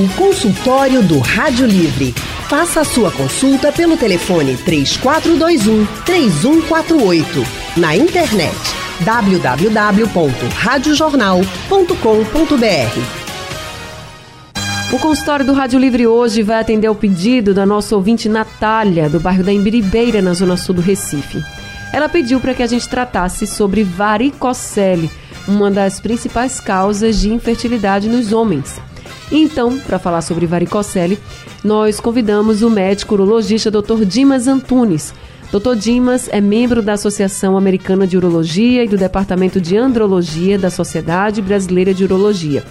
O consultório do Rádio Livre. Faça a sua consulta pelo telefone 3421 3148. Na internet www.radiojornal.com.br. O consultório do Rádio Livre hoje vai atender ao pedido da nossa ouvinte Natália, do bairro da Embiribeira, na zona sul do Recife. Ela pediu para que a gente tratasse sobre varicocele, uma das principais causas de infertilidade nos homens. Então, para falar sobre varicocele, nós convidamos o médico urologista Dr. Dimas Antunes. Dr. Dimas é membro da Associação Americana de Urologia e do Departamento de Andrologia da Sociedade Brasileira de Urologia.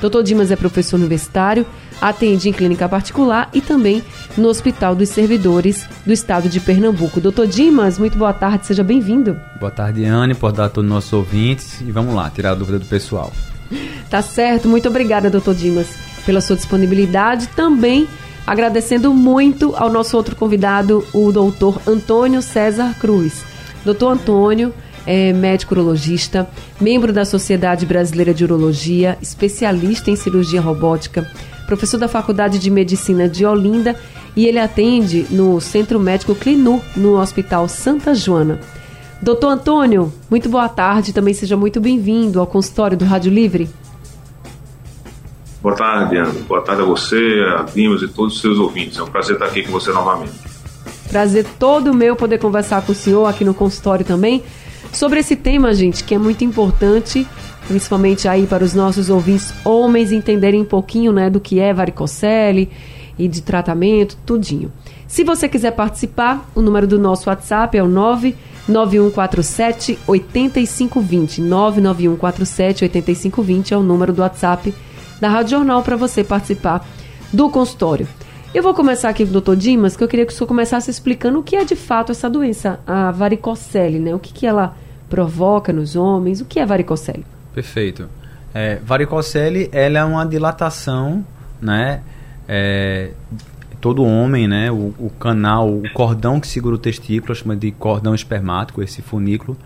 Dr. Dimas é professor universitário, atende em clínica particular e também no Hospital dos Servidores do Estado de Pernambuco. Dr. Dimas, muito boa tarde, seja bem-vindo. Boa tarde, Anne, por dar a todos os nossos ouvintes e vamos lá, tirar a dúvida do pessoal. Tá certo, muito obrigada, doutor Dimas, pela sua disponibilidade. Também agradecendo muito ao nosso outro convidado, o doutor Antônio César Cruz. Doutor Antônio é médico urologista, membro da Sociedade Brasileira de Urologia, especialista em cirurgia robótica, professor da Faculdade de Medicina de Olinda e ele atende no Centro Médico Clinu, no Hospital Santa Joana. Doutor Antônio, muito boa tarde, também seja muito bem-vindo ao consultório do Rádio Livre. Boa tarde, Ana. Boa tarde a você, a Dimas e todos os seus ouvintes. É um prazer estar aqui com você novamente. Prazer todo meu poder conversar com o senhor aqui no consultório também sobre esse tema, gente, que é muito importante, principalmente aí para os nossos ouvintes homens entenderem um pouquinho, né, do que é varicocele e de tratamento, tudinho. Se você quiser participar, o número do nosso WhatsApp é o 99147 8520. 99147 8520 é o número do WhatsApp da Rádio Jornal para você participar do consultório. Eu vou começar aqui com o doutor Dimas, que eu queria que o senhor começasse explicando o que é de fato essa doença, a varicocele, né? O que, que ela provoca nos homens, o que é varicocele? Perfeito. É, varicocele, ela é uma dilatação, né? É, todo homem, né? O, o, canal, o cordão que segura o testículo, chama de cordão espermático, esse funículo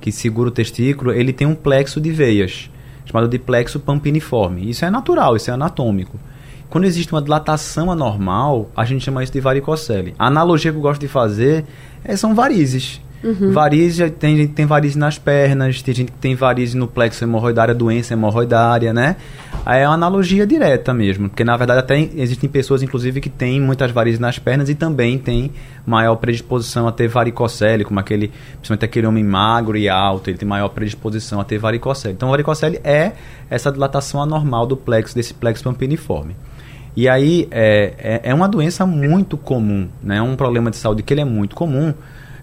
que segura o testículo, ele tem um plexo de veias, chamado de plexo pampiniforme. Isso é natural, isso é anatômico. Quando existe uma dilatação anormal, a gente chama isso de varicocele. A analogia que eu gosto de fazer é, são varizes. Uhum. Tem gente que tem varizes nas pernas, tem gente que tem varizes no plexo hemorroidário, doença hemorroidária, né? Aí é uma analogia direta mesmo, porque na verdade até existem pessoas, inclusive, que têm muitas varizes nas pernas e também têm maior predisposição a ter varicocele, como aquele, principalmente aquele homem magro e alto, ele tem maior predisposição a ter varicocele. Então, varicocele é essa dilatação anormal do plexo, desse plexo pampiniforme. E aí é, é, é, uma doença muito comum, né? É um problema de saúde que ele é muito comum.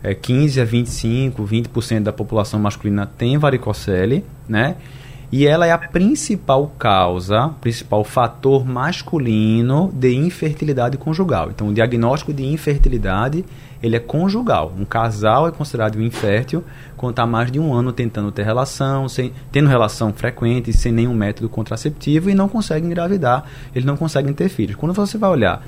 É, 15 a 25, 20% da população masculina tem varicocele, né? E ela é a principal causa, principal fator masculino de infertilidade conjugal. Então, o diagnóstico de infertilidade ele é conjugal. Um casal é considerado infértil quando está mais de um ano tentando ter relação, sem, tendo relação frequente, sem nenhum método contraceptivo e não consegue engravidar, eles não conseguem ter filhos. Quando você vai olhar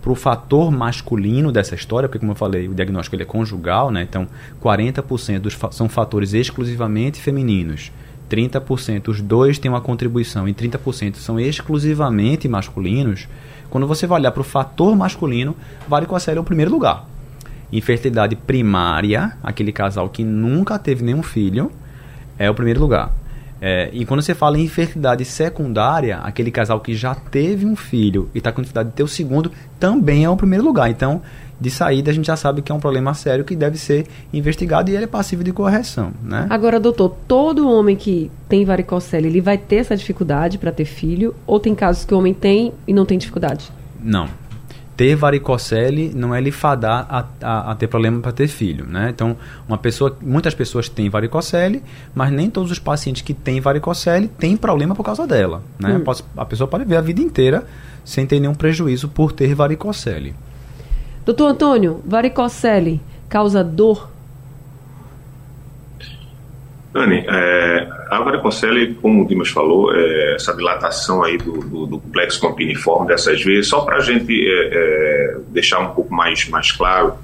para o fator masculino dessa história, porque como eu falei, o diagnóstico ele é conjugal, né? então 40% dos fa são fatores exclusivamente femininos. 30% os dois têm uma contribuição e 30% são exclusivamente masculinos, quando você vai olhar para o fator masculino, varicocele é o primeiro lugar infertilidade primária, aquele casal que nunca teve nenhum filho, é o primeiro lugar. É, e quando você fala em infertilidade secundária, aquele casal que já teve um filho e está com dificuldade de ter o segundo, também é o primeiro lugar. Então, de saída, a gente já sabe que é um problema sério que deve ser investigado e ele é passível de correção. Né? Agora, doutor, todo homem que tem varicocele, ele vai ter essa dificuldade para ter filho? Ou tem casos que o homem tem e não tem dificuldade? Não ter varicocele não é lhe fadar a, a, a ter problema para ter filho, né? Então, uma pessoa, muitas pessoas têm varicocele, mas nem todos os pacientes que têm varicocele têm problema por causa dela, né? Hum. A pessoa pode ver a vida inteira sem ter nenhum prejuízo por ter varicocele. Doutor Antônio, varicocele causa dor Dani, é, a varicocele, como o Dimas falou, é, essa dilatação aí do, do, do complexo campiniforme dessas veias, só para a gente é, é, deixar um pouco mais, mais claro,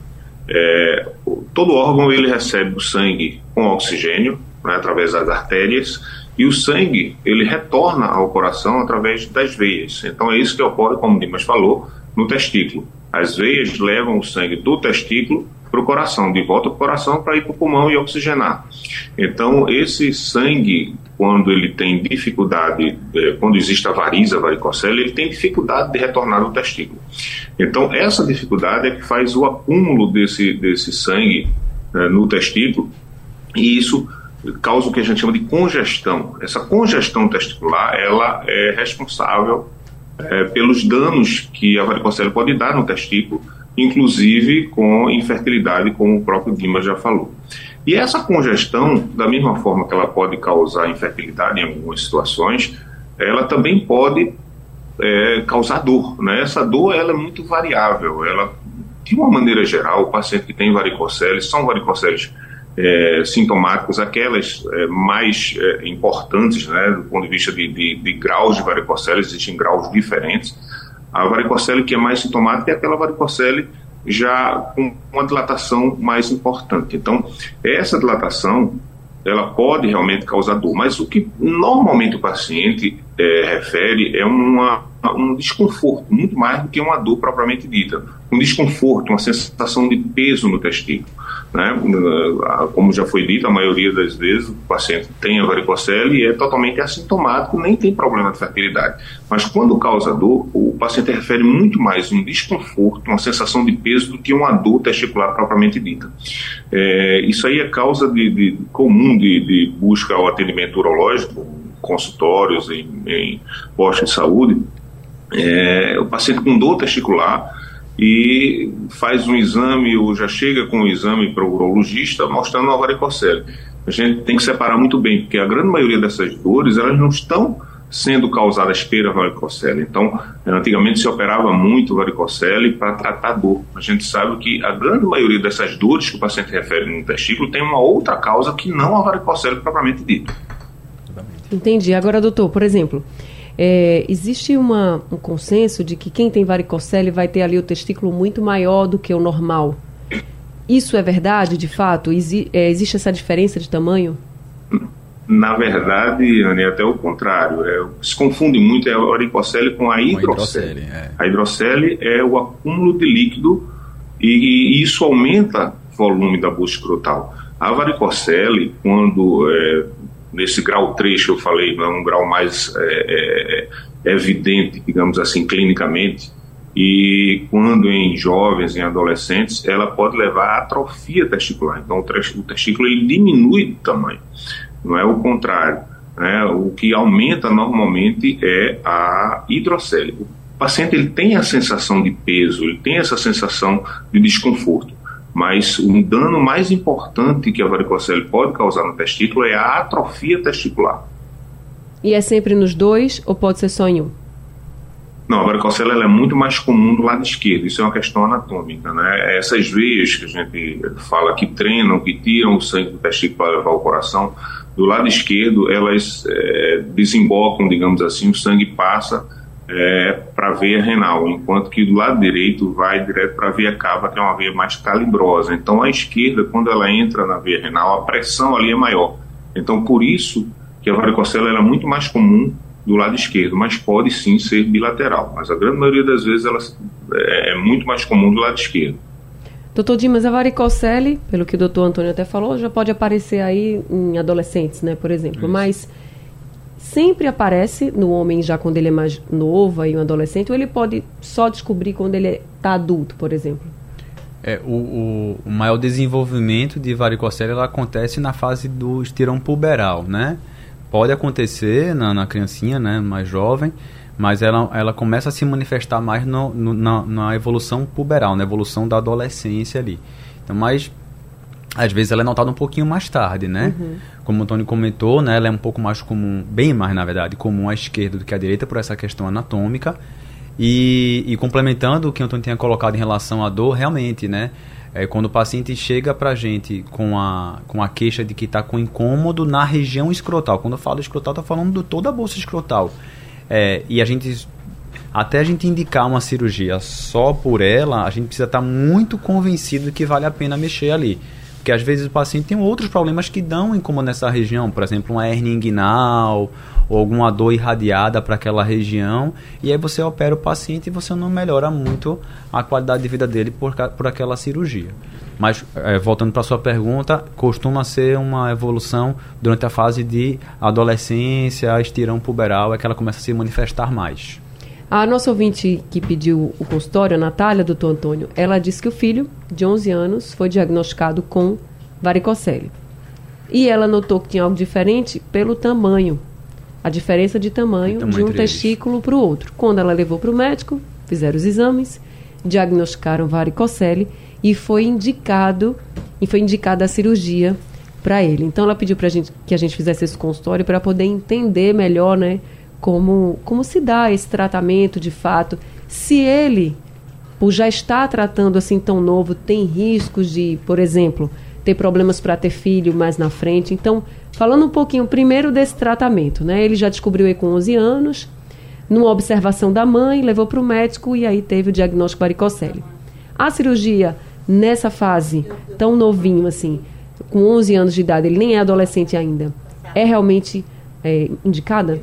é, todo órgão ele recebe o sangue com oxigênio, né, através das artérias, e o sangue ele retorna ao coração através das veias. Então é isso que ocorre, como o Dimas falou, no testículo. As veias levam o sangue do testículo para o coração, de volta para o coração para ir para o pulmão e oxigenar. Então, esse sangue, quando ele tem dificuldade, é, quando existe a variza varicocele, ele tem dificuldade de retornar ao testículo. Então, essa dificuldade é que faz o acúmulo desse, desse sangue é, no testículo e isso causa o que a gente chama de congestão. Essa congestão testicular, ela é responsável é, pelos danos que a varicocele pode dar no testículo, inclusive com infertilidade, como o próprio Guima já falou. E essa congestão, da mesma forma que ela pode causar infertilidade em algumas situações, ela também pode é, causar dor. Né? Essa dor ela é muito variável. Ela, de uma maneira geral, o paciente que tem varicoceles são varicoceles é, sintomáticos, aquelas é, mais é, importantes, né, do ponto de vista de, de, de graus de varicocele, existem graus diferentes. A varicocele que é mais sintomática é aquela varicocele já com uma dilatação mais importante. Então, essa dilatação ela pode realmente causar dor, mas o que normalmente o paciente é, refere é uma, um desconforto, muito mais do que uma dor propriamente dita. Um desconforto, uma sensação de peso no testículo. Né? Como já foi dito, a maioria das vezes o paciente tem a varicocele e é totalmente assintomático, nem tem problema de fertilidade. Mas quando causa dor, o paciente refere muito mais um desconforto, uma sensação de peso do que uma dor testicular propriamente dita. É, isso aí é causa de, de comum de, de, busca ao atendimento urológico, consultórios, em, em postos de saúde. É, o paciente com dor testicular e faz um exame ou já chega com um exame para o urologista mostrando uma varicocele. A gente tem que separar muito bem, porque a grande maioria dessas dores elas não estão sendo causadas pela varicocele. Então, antigamente se operava muito varicocele para tratar dor. A gente sabe que a grande maioria dessas dores que o paciente refere no testículo tem uma outra causa que não a varicocele propriamente dita. Entendi. Agora, doutor, por exemplo, é, existe uma, um consenso de que quem tem varicocele vai ter ali o testículo muito maior do que o normal. Isso é verdade, de fato? Exi é, existe essa diferença de tamanho? Na verdade, Anne, é até o contrário. É, se confunde muito a varicocele com a hidrocele. É. A hidrocele é o acúmulo de líquido e, e isso aumenta o volume da bolsa escrotal. A varicocele, quando é, nesse grau 3 que eu falei, é um grau mais é, é, evidente, digamos assim, clinicamente, e quando em jovens, em adolescentes, ela pode levar à atrofia testicular. Então, o testículo ele diminui de tamanho, não é o contrário. Né? O que aumenta normalmente é a hidrocele. O paciente ele tem a sensação de peso, ele tem essa sensação de desconforto. Mas um dano mais importante que a varicocele pode causar no testículo é a atrofia testicular. E é sempre nos dois ou pode ser só em um? Não, a varicocele é muito mais comum do lado esquerdo, isso é uma questão anatômica. Né? Essas veias que a gente fala que treinam, que tiram o sangue do testículo para levar ao coração, do lado esquerdo elas é, desembocam, digamos assim, o sangue passa é, para a veia renal, enquanto que do lado direito vai direto para a veia cava, que é uma veia mais calibrosa. Então, a esquerda, quando ela entra na veia renal, a pressão ali é maior. Então, por isso que a varicocele é muito mais comum do lado esquerdo, mas pode sim ser bilateral. Mas a grande maioria das vezes ela é, é muito mais comum do lado esquerdo. Doutor Dimas, a varicocele, pelo que o doutor Antônio até falou, já pode aparecer aí em adolescentes, né, por exemplo. Isso. Mas sempre aparece no homem já quando ele é mais novo e um adolescente, ou ele pode só descobrir quando ele está adulto, por exemplo? É, o, o, maior desenvolvimento de varicocele acontece na fase do estirão puberal, né? Pode acontecer na, na criancinha, né, mais jovem, mas ela, ela começa a se manifestar mais no, no, na, na evolução puberal, na evolução da adolescência ali. Então, mas às vezes ela é notada um pouquinho mais tarde, né? Uhum. Como o Antônio comentou, né, ela é um pouco mais comum, bem mais na verdade, comum à esquerda do que à direita por essa questão anatômica. E, e complementando o que o Antônio tinha colocado em relação à dor, realmente, né? É, quando o paciente chega pra gente com a, com a queixa de que está com incômodo na região escrotal. Quando eu falo escrotal, estou falando de toda a bolsa escrotal. É, e a gente até a gente indicar uma cirurgia só por ela, a gente precisa estar tá muito convencido que vale a pena mexer ali Porque às vezes o paciente tem outros problemas que dão incômodo nessa região, por exemplo, uma hernia inguinal ou alguma dor irradiada para aquela região, e aí você opera o paciente e você não melhora muito a qualidade de vida dele por, por aquela cirurgia. Mas, é, voltando para a sua pergunta, costuma ser uma evolução durante a fase de adolescência, estirão puberal, é que ela começa a se manifestar mais. A nossa ouvinte que pediu o consultório, a Natália, doutor Antônio, ela disse que o filho, de 11 anos, foi diagnosticado com varicocele. E ela notou que tinha algo diferente pelo tamanho. A diferença de tamanho, tamanho de um testículo para o outro. Quando ela levou para o médico, fizeram os exames, diagnosticaram varicocele e foi indicado e foi indicada a cirurgia para ele. Então ela pediu para gente que a gente fizesse esse consultório para poder entender melhor, né, como como se dá esse tratamento de fato, se ele por já estar tratando assim tão novo tem riscos de, por exemplo, ter problemas para ter filho mais na frente. Então, falando um pouquinho primeiro desse tratamento, né? Ele já descobriu aí com 11 anos, numa observação da mãe, levou para o médico e aí teve o diagnóstico varicocele. A cirurgia nessa fase, tão novinho assim, com 11 anos de idade, ele nem é adolescente ainda, é realmente é, indicada?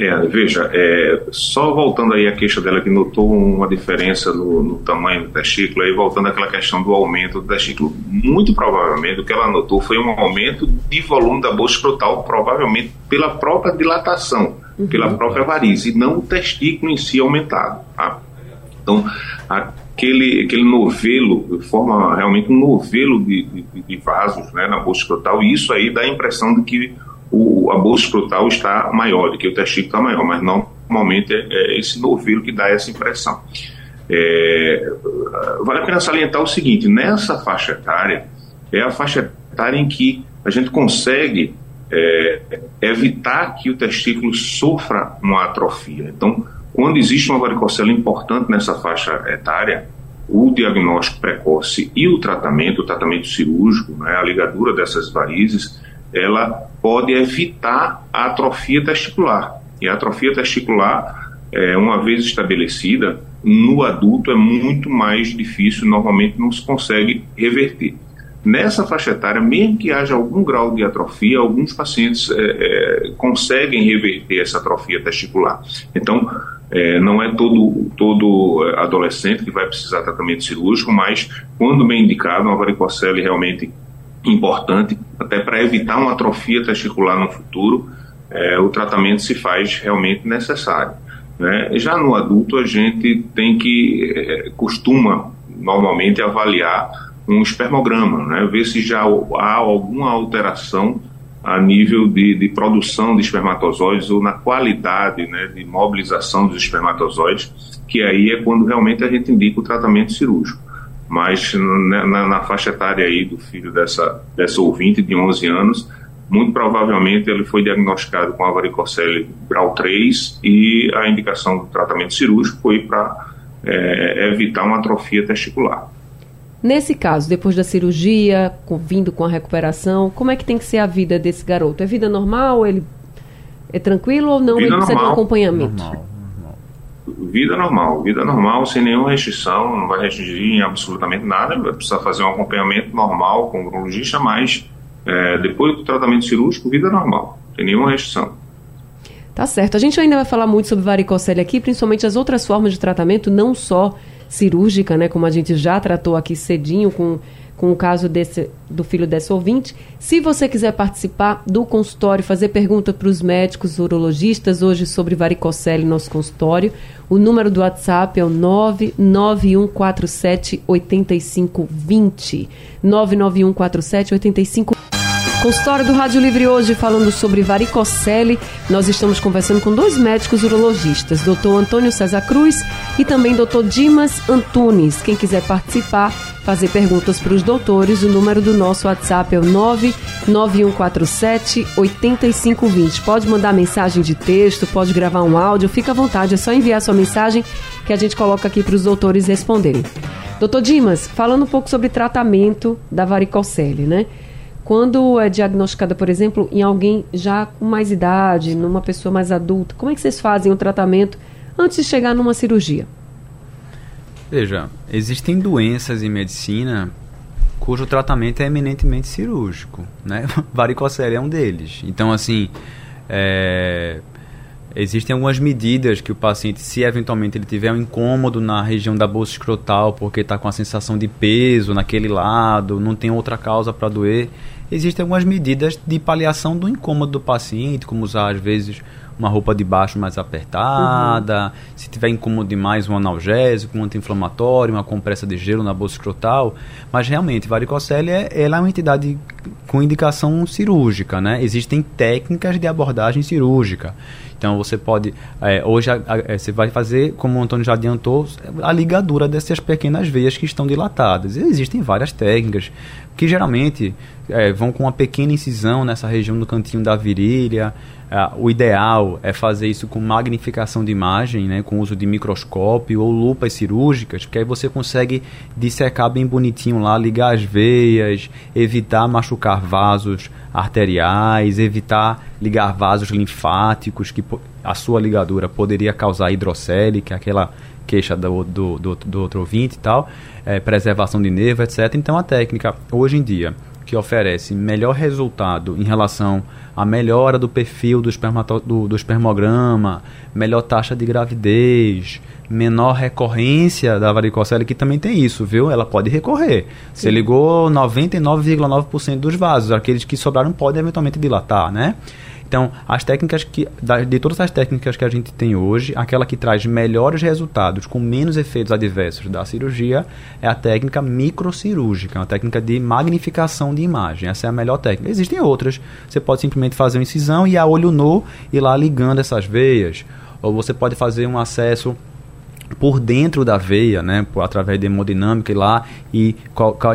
É, veja, é, só voltando aí a queixa dela que notou uma diferença no, no, tamanho do testículo, aí voltando àquela questão do aumento do testículo, muito provavelmente o que ela notou foi um aumento de volume da bolsa escrotal, provavelmente pela própria dilatação, uhum. pela própria varize, e não o testículo em si aumentado. Tá? Então, aquele, aquele novelo, forma realmente um novelo de, de, de vasos né, na bolsa escrotal, e isso aí dá a impressão de que o, a bolsa escrotal está maior, de que o testículo está maior, mas normalmente é, é esse novelo que dá essa impressão. É, vale a pena salientar o seguinte: nessa faixa etária, é a faixa etária em que a gente consegue é, evitar que o testículo sofra uma atrofia. Então, quando existe uma varicocela importante nessa faixa etária, o diagnóstico precoce e o tratamento, o tratamento cirúrgico, né, a ligadura dessas varizes, ela pode evitar a atrofia testicular. E a atrofia testicular, é, uma vez estabelecida, no adulto é muito mais difícil, normalmente não se consegue reverter. Nessa faixa etária, mesmo que haja algum grau de atrofia, alguns pacientes é, é, conseguem reverter essa atrofia testicular. Então, é, não é todo, todo adolescente que vai precisar de tratamento cirúrgico, mas quando bem indicado, uma varicocele realmente importante, até para evitar uma atrofia testicular no futuro, é, o tratamento se faz realmente necessário. Né? Já no adulto, a gente tem que, é, costuma normalmente avaliar um espermograma, né? ver se já há alguma alteração a nível de, de produção de espermatozoides ou na qualidade né, de mobilização dos espermatozoides, que aí é quando realmente a gente indica o tratamento cirúrgico mas na, na, na, faixa etária aí do filho dessa, dessa ouvinte de 11 anos, muito provavelmente ele foi diagnosticado com a varicocele grau 3 e a indicação do tratamento cirúrgico foi para é, evitar uma atrofia testicular. Nesse caso, depois da cirurgia, com, vindo com a recuperação, como é que tem que ser a vida desse garoto? É vida normal? Ele é tranquilo ou não? Vida ele precisa normal. de um acompanhamento? Normal vida normal, vida normal, sem nenhuma restrição, não vai restringir em absolutamente nada, vai precisar fazer um acompanhamento normal com o urologista, mas é, depois do tratamento cirúrgico, vida normal, sem nenhuma restrição. Tá certo. A gente ainda vai falar muito sobre varicocele aqui, principalmente as outras formas de tratamento, não só cirúrgica, né, como a gente já tratou aqui cedinho com com o caso desse, do filho dessa ouvinte. Se você quiser participar do consultório, fazer pergunta para os médicos urologistas hoje sobre varicocele no nosso consultório, o número do WhatsApp é o 99147 8520. 99147 8520. Consultório do Rádio Livre hoje falando sobre varicocele. Nós estamos conversando com dois médicos urologistas, Dr. Antônio César Cruz e também Dr. Dimas Antunes. Quem quiser participar, fazer perguntas para os doutores, o número do nosso WhatsApp é o 99147 8520. Pode mandar mensagem de texto, pode gravar um áudio, fica à vontade, é só enviar sua mensagem que a gente coloca aqui para os doutores responderem. Doutor Dimas, falando um pouco sobre tratamento da varicocele, né? Quando é diagnosticada, por exemplo, em alguém já com mais idade, numa pessoa mais adulta, como é que vocês fazem o tratamento antes de chegar numa cirurgia? Veja, existem doenças em medicina cujo tratamento é eminentemente cirúrgico, né? Varicocele é um deles. Então, assim, é, existem algumas medidas que o paciente, se eventualmente ele tiver um incômodo na região da bolsa escrotal, porque está com a sensação de peso naquele lado, não tem outra causa para doer, existem algumas medidas de paliação do incômodo do paciente, como usar às vezes uma roupa de baixo mais apertada, uhum. se tiver incômodo demais, um analgésico, um anti-inflamatório, uma compressa de gelo na bolsa escrotal. Mas realmente, varicocele é, ela é uma entidade com indicação cirúrgica, né? Existem técnicas de abordagem cirúrgica. Então você pode, é, hoje a, a, é, você vai fazer, como o Antônio já adiantou, a ligadura dessas pequenas veias que estão dilatadas. E existem várias técnicas que geralmente é, vão com uma pequena incisão nessa região do cantinho da virilha, Uh, o ideal é fazer isso com magnificação de imagem, né, com uso de microscópio ou lupas cirúrgicas, porque aí você consegue dissecar bem bonitinho lá, ligar as veias, evitar machucar vasos arteriais, evitar ligar vasos linfáticos, que a sua ligadura poderia causar hidrocele, que é aquela queixa do, do, do, do outro ouvinte e tal, é, preservação de nervo, etc. Então a técnica, hoje em dia, que oferece melhor resultado em relação à melhora do perfil do, espermato, do, do espermograma, melhor taxa de gravidez, menor recorrência da varicocele, que também tem isso, viu? Ela pode recorrer. Você ligou 99,9% dos vasos, aqueles que sobraram podem eventualmente dilatar, né? Então, as técnicas que de todas as técnicas que a gente tem hoje, aquela que traz melhores resultados com menos efeitos adversos da cirurgia é a técnica microcirúrgica, uma técnica de magnificação de imagem. Essa é a melhor técnica. Existem outras. Você pode simplesmente fazer uma incisão e a olho nu ir lá ligando essas veias, ou você pode fazer um acesso por dentro da veia, né, por, através de hemodinâmica e lá e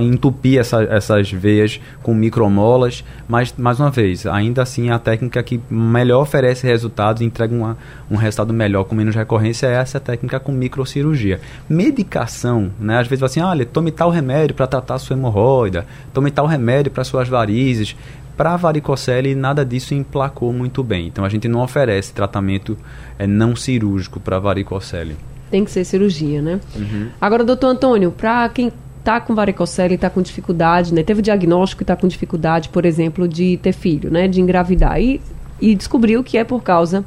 entupir essa, essas veias com micromolas, mas mais uma vez, ainda assim a técnica que melhor oferece resultados e entrega uma, um resultado melhor com menos recorrência é essa técnica com microcirurgia. Medicação, né, às vezes assim, olha, tome tal remédio para tratar sua hemorroida, tome tal remédio para suas varizes, para a varicocele, nada disso emplacou muito bem. Então a gente não oferece tratamento é, não cirúrgico para varicocele tem que ser cirurgia, né? Uhum. Agora, doutor Antônio, para quem está com varicocele e está com dificuldade, né? Teve diagnóstico e está com dificuldade, por exemplo, de ter filho, né? De engravidar. E, e descobriu que é por causa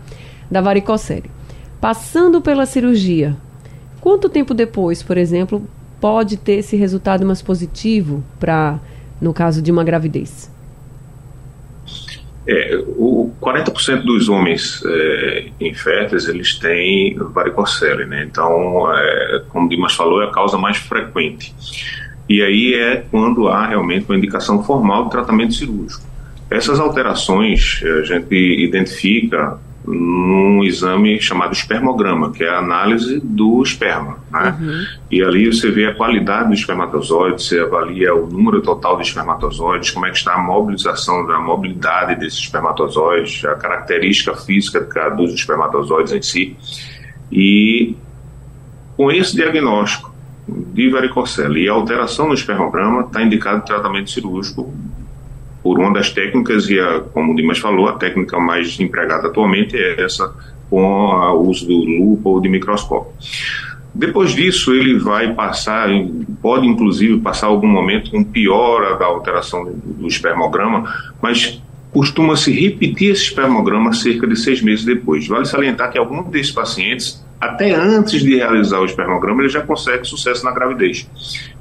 da varicocele. Passando pela cirurgia, quanto tempo depois, por exemplo, pode ter esse resultado mais positivo para, no caso de uma gravidez? É, o 40% dos homens é, inférteis eles têm varicocele, né? Então, é, como Dimas falou, é a causa mais frequente. E aí é quando há realmente uma indicação formal de tratamento cirúrgico. Essas alterações a gente identifica num exame chamado espermograma, que é a análise do esperma. Né? Uhum. E ali você vê a qualidade do espermatozoide, você avalia o número total de espermatozoides, como é que está a mobilização, a mobilidade desses espermatozoides, a característica física dos espermatozoides em si. E com esse diagnóstico de varicocele e alteração no espermograma, está indicado tratamento cirúrgico por uma das técnicas, e a, como o Dimas falou, a técnica mais empregada atualmente é essa com o uso do lupa ou de microscópio. Depois disso, ele vai passar, pode inclusive passar algum momento com piora da alteração do espermograma, mas costuma-se repetir esse espermograma cerca de seis meses depois. Vale salientar que alguns desses pacientes, até antes de realizar o espermograma, ele já consegue sucesso na gravidez.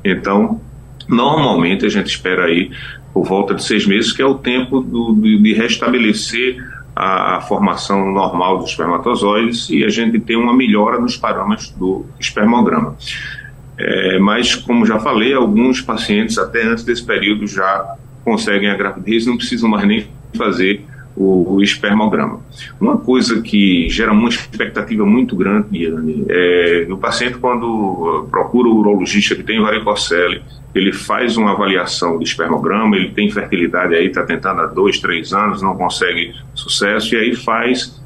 Então, normalmente a gente espera aí por volta de seis meses, que é o tempo do, de, restabelecer a, a, formação normal dos espermatozoides e a gente tem uma melhora nos parâmetros do espermograma. É, mas, como já falei, alguns pacientes, até antes desse período, já conseguem a gravidez, não precisam mais nem fazer o, o espermograma. Uma coisa que gera uma expectativa muito grande, Iane, é no paciente quando procura o urologista que tem varicocele, ele faz uma avaliação do espermograma, ele tem fertilidade aí, está tentando há dois, três anos, não consegue sucesso, e aí faz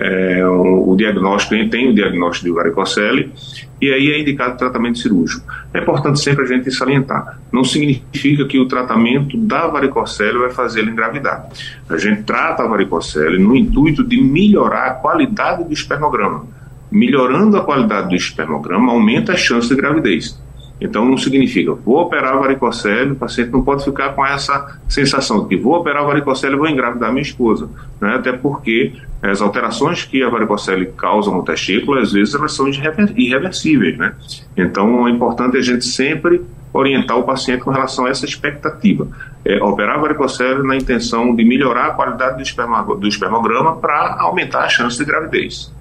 é, o, o diagnóstico, tem o diagnóstico de varicocele, e aí é indicado tratamento cirúrgico. É importante sempre a gente salientar, não significa que o tratamento da varicocele vai fazer ele engravidar. A gente trata a varicocele no intuito de melhorar a qualidade do espermograma. Melhorando a qualidade do espermograma, aumenta a chance de gravidez. Então não significa, vou operar varicocele, o paciente não pode ficar com essa sensação de que vou operar varicocele e vou engravidar minha esposa. Né? Até porque as alterações que a varicocele causa no testículo, às vezes elas são irreversíveis. Né? Então é importante a gente sempre orientar o paciente com relação a essa expectativa. É, operar a varicocele na intenção de melhorar a qualidade do, esperma, do espermograma para aumentar a chance de gravidez.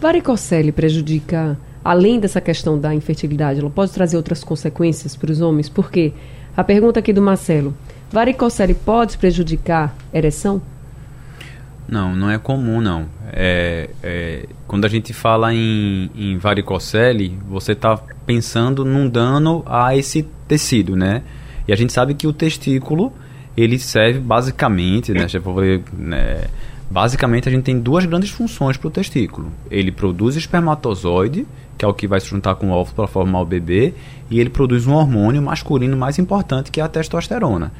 Varicocele prejudica além dessa questão da infertilidade, ela pode trazer outras consequências para os homens? Porque a pergunta aqui do Marcelo: varicocele pode prejudicar ereção? Não, não é comum, não. É, é, quando a gente fala em, em varicocele, você está pensando num dano a esse tecido, né? E a gente sabe que o testículo, ele serve basicamente, né? né basicamente, a gente tem duas grandes funções para o testículo. Ele produz espermatozoide, que é o que vai se juntar com o óvulo para formar o bebê, e ele produz um hormônio masculino mais importante, que é a testosterona.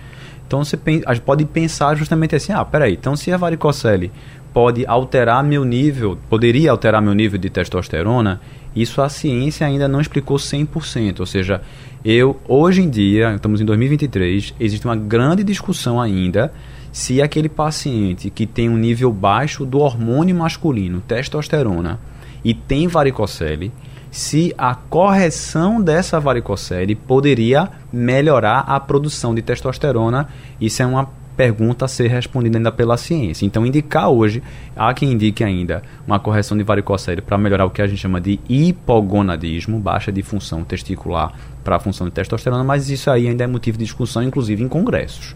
Então você pode pensar justamente assim, ah, peraí, então se a varicocele pode alterar meu nível, poderia alterar meu nível de testosterona, isso a ciência ainda não explicou 100%, ou seja, eu hoje em dia, estamos em 2023, existe uma grande discussão ainda se aquele paciente que tem um nível baixo do hormônio masculino, testosterona, e tem varicocele, se a correção dessa varicocele poderia melhorar a produção de testosterona. Isso é uma pergunta a ser respondida ainda pela ciência. Então, indicar hoje, há quem indique ainda uma correção de varicocele para melhorar o que a gente chama de hipogonadismo, baixa de função testicular para a função de testosterona, mas isso aí ainda é motivo de discussão, inclusive em congressos.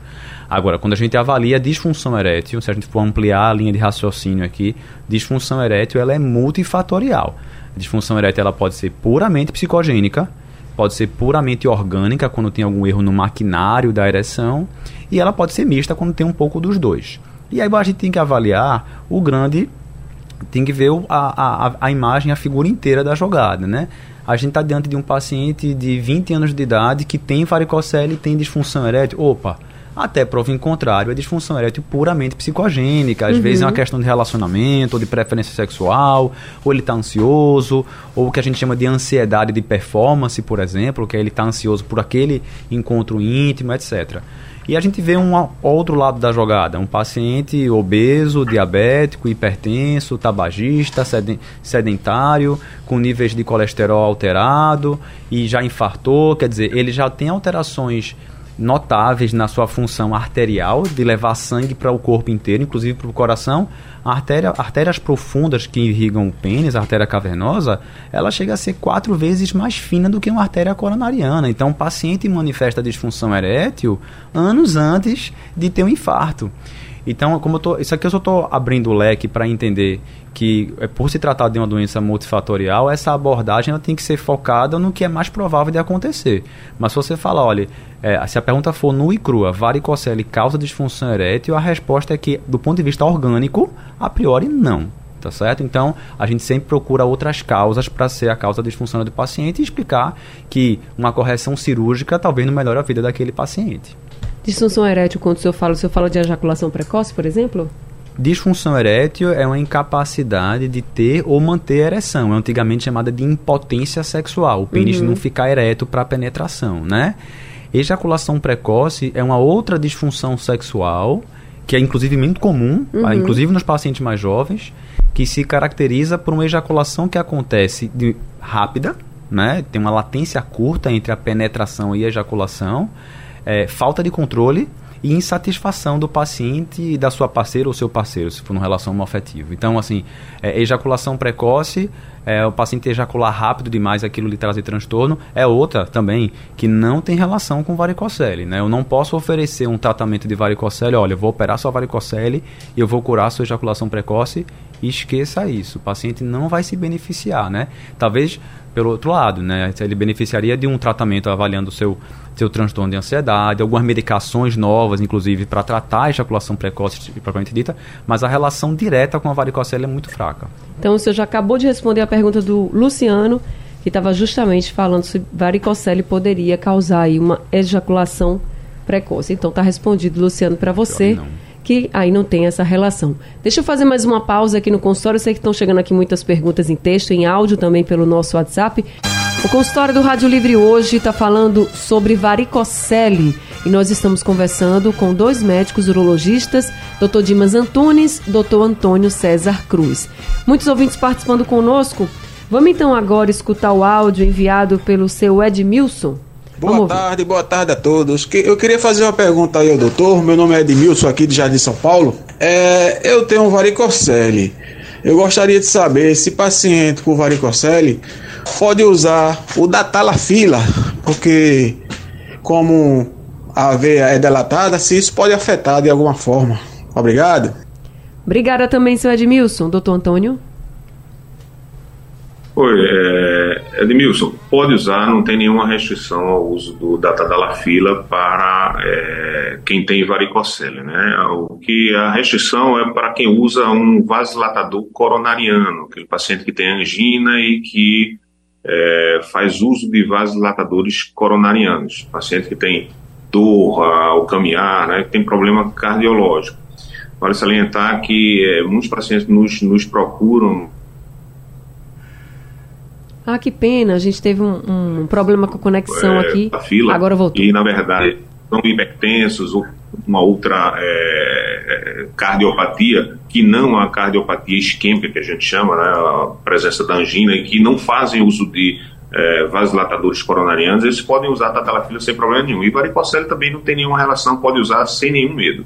Agora, quando a gente avalia a disfunção erétil, se a gente for ampliar a linha de raciocínio aqui, disfunção erétil ela é multifatorial. A disfunção erétil ela pode ser puramente psicogênica, pode ser puramente orgânica quando tem algum erro no maquinário da ereção e ela pode ser mista quando tem um pouco dos dois. E aí a gente tem que avaliar o grande, tem que ver a, a, a imagem, a figura inteira da jogada, né? A gente está diante de um paciente de 20 anos de idade que tem varicocele e tem disfunção erétil. Opa, até prova em contrário, é disfunção erétil puramente psicogênica. Às uhum. vezes é uma questão de relacionamento, ou de preferência sexual, ou ele está ansioso, ou o que a gente chama de ansiedade de performance, por exemplo, que é ele está ansioso por aquele encontro íntimo, etc. E a gente vê um outro lado da jogada, um paciente obeso, diabético, hipertenso, tabagista, sedentário, com níveis de colesterol alterado e já infartou, quer dizer, ele já tem alterações notáveis na sua função arterial, de levar sangue para o corpo inteiro, inclusive para o coração. Artéria, artérias profundas que irrigam o pênis, a artéria cavernosa, ela chega a ser quatro vezes mais fina do que uma artéria coronariana. Então, o paciente manifesta disfunção erétil anos antes de ter um infarto. Então, como eu tô, isso aqui eu só estou abrindo o leque para entender que, é, por se tratar de uma doença multifatorial, essa abordagem ela tem que ser focada no que é mais provável de acontecer. Mas se você falar, olha, é, se a pergunta for nua e crua, varicocele causa disfunção erétil, a resposta é que, do ponto de vista orgânico, a priori não. Tá certo? Então, a gente sempre procura outras causas para ser a causa disfunção do paciente e explicar que uma correção cirúrgica talvez não melhore a vida daquele paciente. Disfunção erétil, quando o senhor fala, o senhor fala de ejaculação precoce, por exemplo? Disfunção erétil é uma incapacidade de ter ou manter ereção. É antigamente chamada de impotência sexual. O pênis uhum. não ficar ereto para penetração, né? Ejaculação precoce é uma outra disfunção sexual que é inclusive muito comum, uhum. inclusive nos pacientes mais jovens, que se caracteriza por uma ejaculação que acontece de, rápida, né? Tem uma latência curta entre a penetração e a ejaculação é, falta de controle e insatisfação do paciente e da sua parceira ou seu parceiro, se for uma relação afetiva. Então, assim, é, ejaculação precoce, é, o paciente ejacular rápido demais, aquilo lhe traz transtorno, é outra também que não tem relação com varicocele. Né? Eu não posso oferecer um tratamento de varicocele, olha, eu vou operar sua varicocele e eu vou curar sua ejaculação precoce esqueça isso. O paciente não vai se beneficiar, né? Talvez pelo outro lado, né? Ele beneficiaria de um tratamento avaliando o seu seu transtorno de ansiedade, algumas medicações novas, inclusive, para tratar a ejaculação precoce propriamente dita, mas a relação direta com a varicocele é muito fraca. Então, o senhor já acabou de responder a pergunta do Luciano, que estava justamente falando se varicocele poderia causar aí uma ejaculação precoce. Então, está respondido, Luciano, para você. Que aí não tem essa relação. Deixa eu fazer mais uma pausa aqui no consultório. Eu sei que estão chegando aqui muitas perguntas em texto, em áudio também pelo nosso WhatsApp. O consultório do Rádio Livre hoje está falando sobre varicocele e nós estamos conversando com dois médicos urologistas, Dr. Dimas Antunes, Dr. Antônio César Cruz. Muitos ouvintes participando conosco. Vamos então agora escutar o áudio enviado pelo seu Edmilson. Boa tarde, boa tarde a todos. Eu queria fazer uma pergunta aí ao doutor. Meu nome é Edmilson, aqui de Jardim São Paulo. É, eu tenho varicocele. Eu gostaria de saber se paciente com varicocele pode usar o da talafila, porque como a veia é delatada, se isso pode afetar de alguma forma. Obrigado. Obrigada também, seu Edmilson. Doutor Antônio? Oi, é, Edmilson, pode usar, não tem nenhuma restrição ao uso do datadalafila para é, quem tem varicocele, né? O que a restrição é para quem usa um vasodilatador coronariano, aquele paciente que tem angina e que é, faz uso de vasodilatadores coronarianos, paciente que tem dor ao caminhar, né, que tem problema cardiológico. Vale salientar que é, muitos pacientes nos, nos procuram ah, que pena, a gente teve um, um problema com a conexão é, aqui. A fila, Agora voltou. E, na verdade, são hipertensos ou uma outra é, cardiopatia, que não a cardiopatia isquêmica, que a gente chama, né, a presença da angina, e que não fazem uso de é, vasodilatadores coronarianos, eles podem usar tatalafila sem problema nenhum. E varicocele também não tem nenhuma relação, pode usar sem nenhum medo.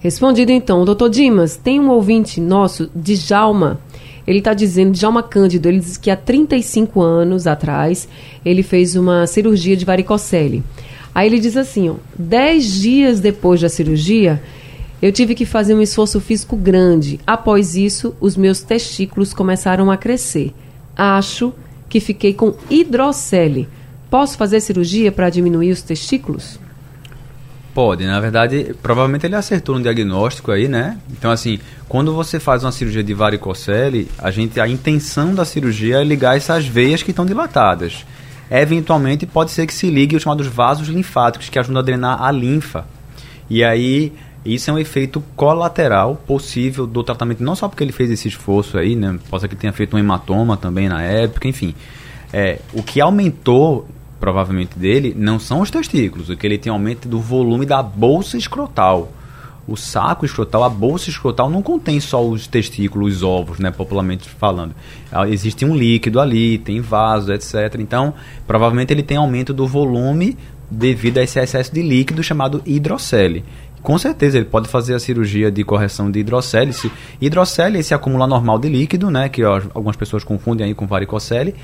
Respondido então, doutor Dimas, tem um ouvinte nosso, Djalma, ele está dizendo, Djalma Cândido, ele diz que há 35 anos atrás ele fez uma cirurgia de varicocele. Aí ele diz assim, ó, 10 dias depois da cirurgia, eu tive que fazer um esforço físico grande. Após isso, os meus testículos começaram a crescer. Acho que fiquei com hidrocele. Posso fazer cirurgia para diminuir os testículos? Pode, na verdade, provavelmente ele acertou no diagnóstico aí, né? Então, assim, quando você faz uma cirurgia de varicocele, a gente, a intenção da cirurgia é ligar essas veias que estão dilatadas. Eventualmente, pode ser que se ligue os chamados vasos linfáticos, que ajudam a drenar a linfa. E aí, isso é um efeito colateral possível do tratamento, não só porque ele fez esse esforço aí, né? Pode ser que tenha feito um hematoma também na época, enfim. É, o que aumentou provavelmente dele, não são os testículos, o que ele tem aumento do volume da bolsa escrotal. O saco escrotal, a bolsa escrotal não contém só os testículos, os ovos, né, popularmente falando. Ah, existe um líquido ali, tem vaso, etc. Então, provavelmente ele tem aumento do volume devido a esse excesso de líquido chamado hidrocele. Com certeza ele pode fazer a cirurgia de correção de hidrocele. Hidrocele é esse acúmulo normal de líquido, né, que ó, algumas pessoas confundem aí com varicocele.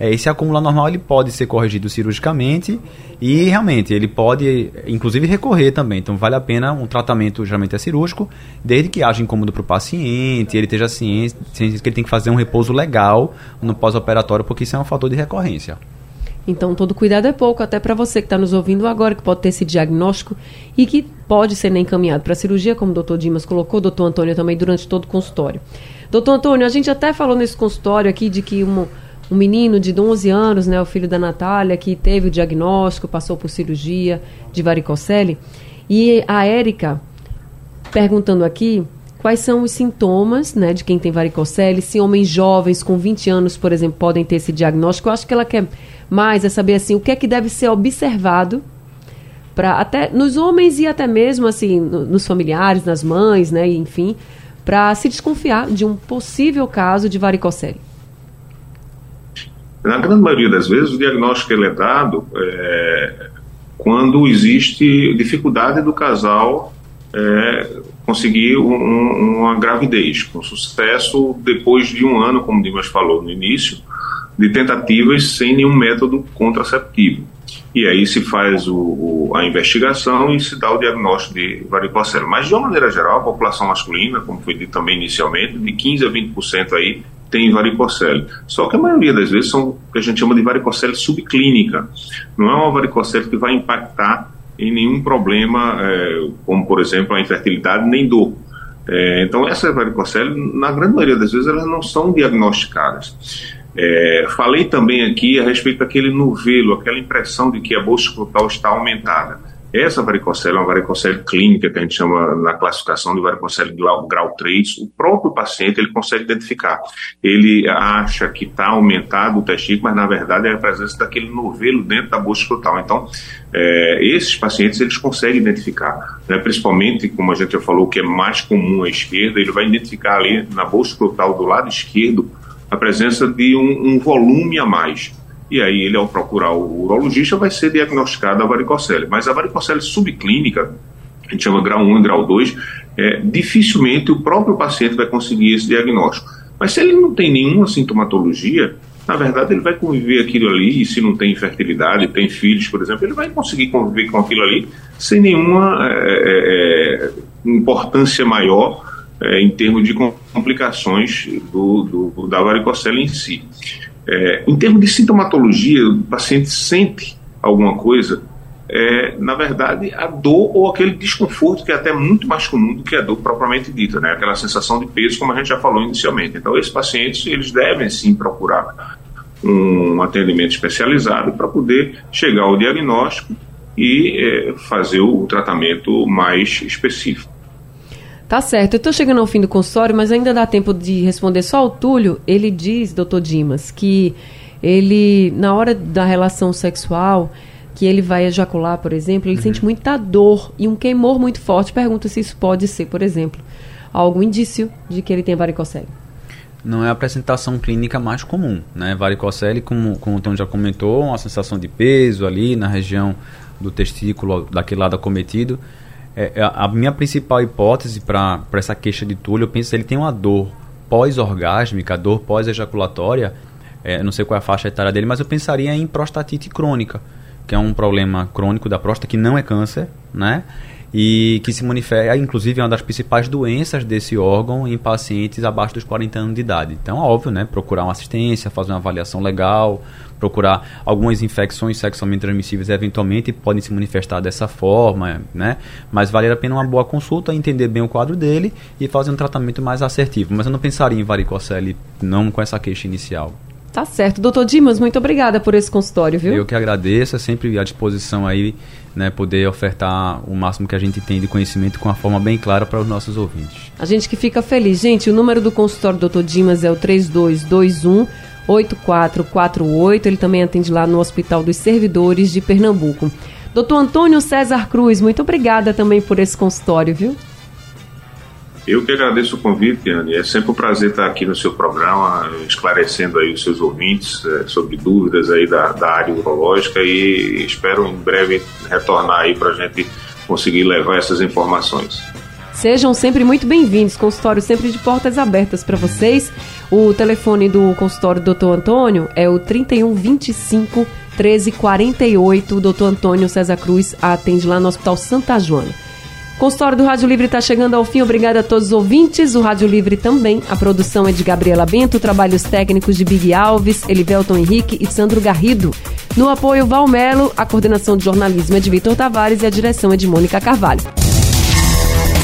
É, esse acúmulo normal ele pode ser corrigido cirurgicamente e realmente ele pode, inclusive, recorrer também. Então vale a pena um tratamento, geralmente é cirúrgico, desde que haja incômodo para o paciente, ele esteja ciente, ciente que ele tem que fazer um repouso legal no pós-operatório, porque isso é um fator de recorrência. Então, todo cuidado é pouco, até para você que está nos ouvindo agora, que pode ter esse diagnóstico e que pode ser nem encaminhado para cirurgia, como o doutor Dimas colocou, o doutor Antônio também, durante todo o consultório. Doutor Antônio, a gente até falou nesse consultório aqui de que um, um menino de 11 anos, né, o filho da Natália, que teve o diagnóstico, passou por cirurgia de varicocele, e a Érica perguntando aqui quais são os sintomas né, de quem tem varicocele, se homens jovens com 20 anos, por exemplo, podem ter esse diagnóstico. Eu acho que ela quer mais é saber assim o que é que deve ser observado para até nos homens e até mesmo assim no, nos familiares, nas mães, né, enfim, para se desconfiar de um possível caso de varicocele. Na grande maioria das vezes, o diagnóstico ele é dado é, quando existe dificuldade do casal é, conseguir um, uma gravidez com sucesso depois de um ano, como o Dimas falou no início, de tentativas sem nenhum método contraceptivo. E aí se faz o, o, a investigação e se dá o diagnóstico de varicocele. Mas, de uma maneira geral, a população masculina, como foi dito também inicialmente, de 15% a 20% aí tem varicocele. Só que a maioria das vezes são o que a gente chama de varicocele subclínica. Não é uma varicocele que vai impactar em nenhum problema, é, como por exemplo a infertilidade, nem dor. É, então, essas varicocele, na grande maioria das vezes, elas não são diagnosticadas. É, falei também aqui a respeito daquele novelo, aquela impressão de que a bolsa escrotal está aumentada. Essa varicocele é uma varicocele clínica, que a gente chama na classificação de varicocele grau, grau 3. O próprio paciente ele consegue identificar. Ele acha que está aumentado o testículo, mas na verdade é a presença daquele novelo dentro da bolsa escrotal. Então, é, esses pacientes eles conseguem identificar, né? principalmente, como a gente já falou, que é mais comum à esquerda, ele vai identificar ali na bolsa escrotal do lado esquerdo a presença de um, um volume a mais e aí ele, ao procurar o urologista, vai ser diagnosticado a varicocele. Mas a varicocele subclínica, a gente chama grau 1 e grau 2, é, dificilmente o próprio paciente vai conseguir esse diagnóstico. Mas se ele não tem nenhuma sintomatologia, na verdade ele vai conviver aquilo ali, e se não tem infertilidade, tem filhos, por exemplo, ele vai conseguir conviver com aquilo ali sem nenhuma é, é, é importância maior é, em termos de complicações do, do, da varicocele em si. É, em termos de sintomatologia, o paciente sente alguma coisa, é, na verdade, a dor ou aquele desconforto que é até muito mais comum do que a dor propriamente dita, né? aquela sensação de peso, como a gente já falou inicialmente. Então, esses pacientes eles devem sim procurar um atendimento especializado para poder chegar ao diagnóstico e é, fazer o tratamento mais específico. Tá certo. Eu estou chegando ao fim do consultório, mas ainda dá tempo de responder só ao Túlio. Ele diz, doutor Dimas, que ele, na hora da relação sexual, que ele vai ejacular, por exemplo, ele uhum. sente muita dor e um queimor muito forte. Pergunta se isso pode ser, por exemplo, algum indício de que ele tem varicocele. Não é a apresentação clínica mais comum, né? Varicocele, como, como o Tom já comentou, uma sensação de peso ali na região do testículo, daquele lado acometido é, a minha principal hipótese para essa queixa de Túlio, eu penso que ele tem uma dor pós-orgásmica, dor pós-ejaculatória, é, não sei qual é a faixa etária dele, mas eu pensaria em prostatite crônica, que é um problema crônico da próstata, que não é câncer, né? E que se manifesta, inclusive, é uma das principais doenças desse órgão em pacientes abaixo dos 40 anos de idade. Então, óbvio, né? Procurar uma assistência, fazer uma avaliação legal, procurar algumas infecções sexualmente transmissíveis eventualmente podem se manifestar dessa forma, né? Mas vale a pena uma boa consulta, entender bem o quadro dele e fazer um tratamento mais assertivo. Mas eu não pensaria em varicocele não com essa queixa inicial. Tá certo. Doutor Dimas, muito obrigada por esse consultório, viu? Eu que agradeço, é sempre à disposição aí, né, poder ofertar o máximo que a gente tem de conhecimento com uma forma bem clara para os nossos ouvintes. A gente que fica feliz. Gente, o número do consultório do Dr. Dimas é o 3221 8448. Ele também atende lá no Hospital dos Servidores de Pernambuco. Doutor Antônio César Cruz, muito obrigada também por esse consultório, viu? Eu que agradeço o convite, Anne. É sempre um prazer estar aqui no seu programa, esclarecendo aí os seus ouvintes é, sobre dúvidas aí da, da área urológica e espero em breve retornar aí para a gente conseguir levar essas informações. Sejam sempre muito bem-vindos. Consultório sempre de portas abertas para vocês. O telefone do consultório do Dr. Antônio é o 3125 1348. O Dr. Antônio César Cruz atende lá no Hospital Santa Joana. O consultório do Rádio Livre está chegando ao fim. Obrigada a todos os ouvintes. O Rádio Livre também. A produção é de Gabriela Bento, trabalhos técnicos de Big Alves, Elivelton Henrique e Sandro Garrido. No apoio, Valmelo, a coordenação de jornalismo é de Vitor Tavares e a direção é de Mônica Carvalho.